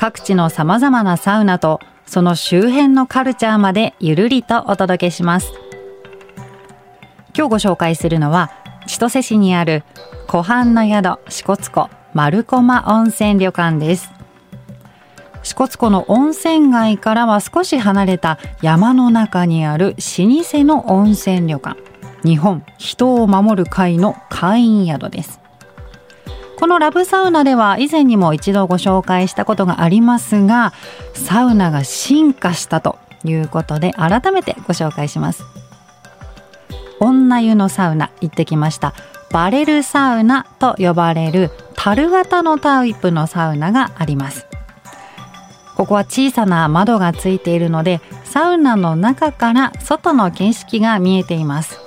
各地の様々なサウナとその周辺のカルチャーまでゆるりとお届けします。今日ご紹介するのは千歳市にある湖畔の宿支笏湖丸駒温泉旅館です。支笏湖の温泉街からは少し離れた山の中にある老舗の温泉旅館。日本人を守る会の会員宿です。このラブサウナでは以前にも一度ご紹介したことがありますがサウナが進化したということで改めてご紹介します。女湯のサウナ行ってきました。バレルサウナと呼ばれる樽型のタイプのサウナがあります。ここは小さな窓がついているのでサウナの中から外の景色が見えています。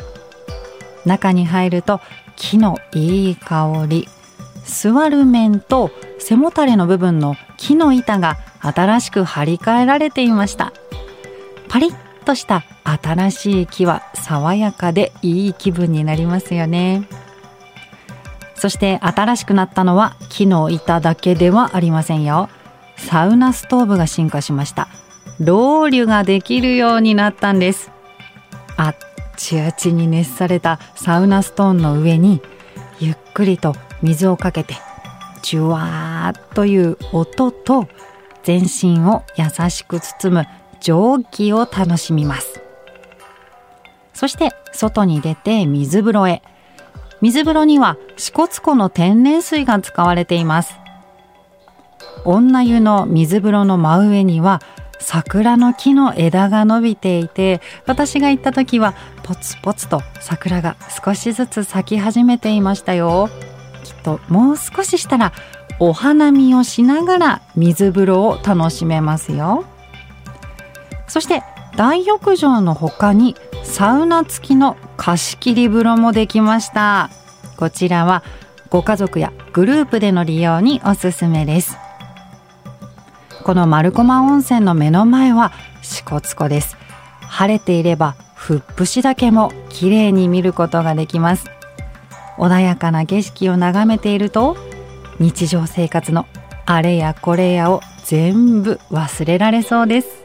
中に入ると木のいい香り。座る面と背もたれの部分の木の板が新しく張り替えられていました。パリッとした新しい木は爽やかでいい気分になりますよね。そして新しくなったのは木の板だけではありませんよ。サウナストーブが進化しました。ロウリュができるようになったんです。あっちあちに熱されたサウナストーンの上にゆっくりと水をかけてジュワーという音と全身を優しく包む蒸気を楽しみます。そして外に出て水風呂へ。水風呂には支笏湖の天然水が使われています。女湯の水風呂の真上には桜の木の枝が伸びていて私が行った時はポツポツと桜が少しずつ咲き始めていましたよ。ともう少ししたらお花見をしながら水風呂を楽しめますよ。そして大浴場の他にサウナ付きの貸し切り風呂もできました。こちらはご家族やグループでの利用におすすめです。この丸駒温泉の目の前は支笏湖です。晴れていればふっぷし岳も綺麗に見ることができます。穏やかな景色を眺めていると日常生活のあれやこれやを全部忘れられそうです。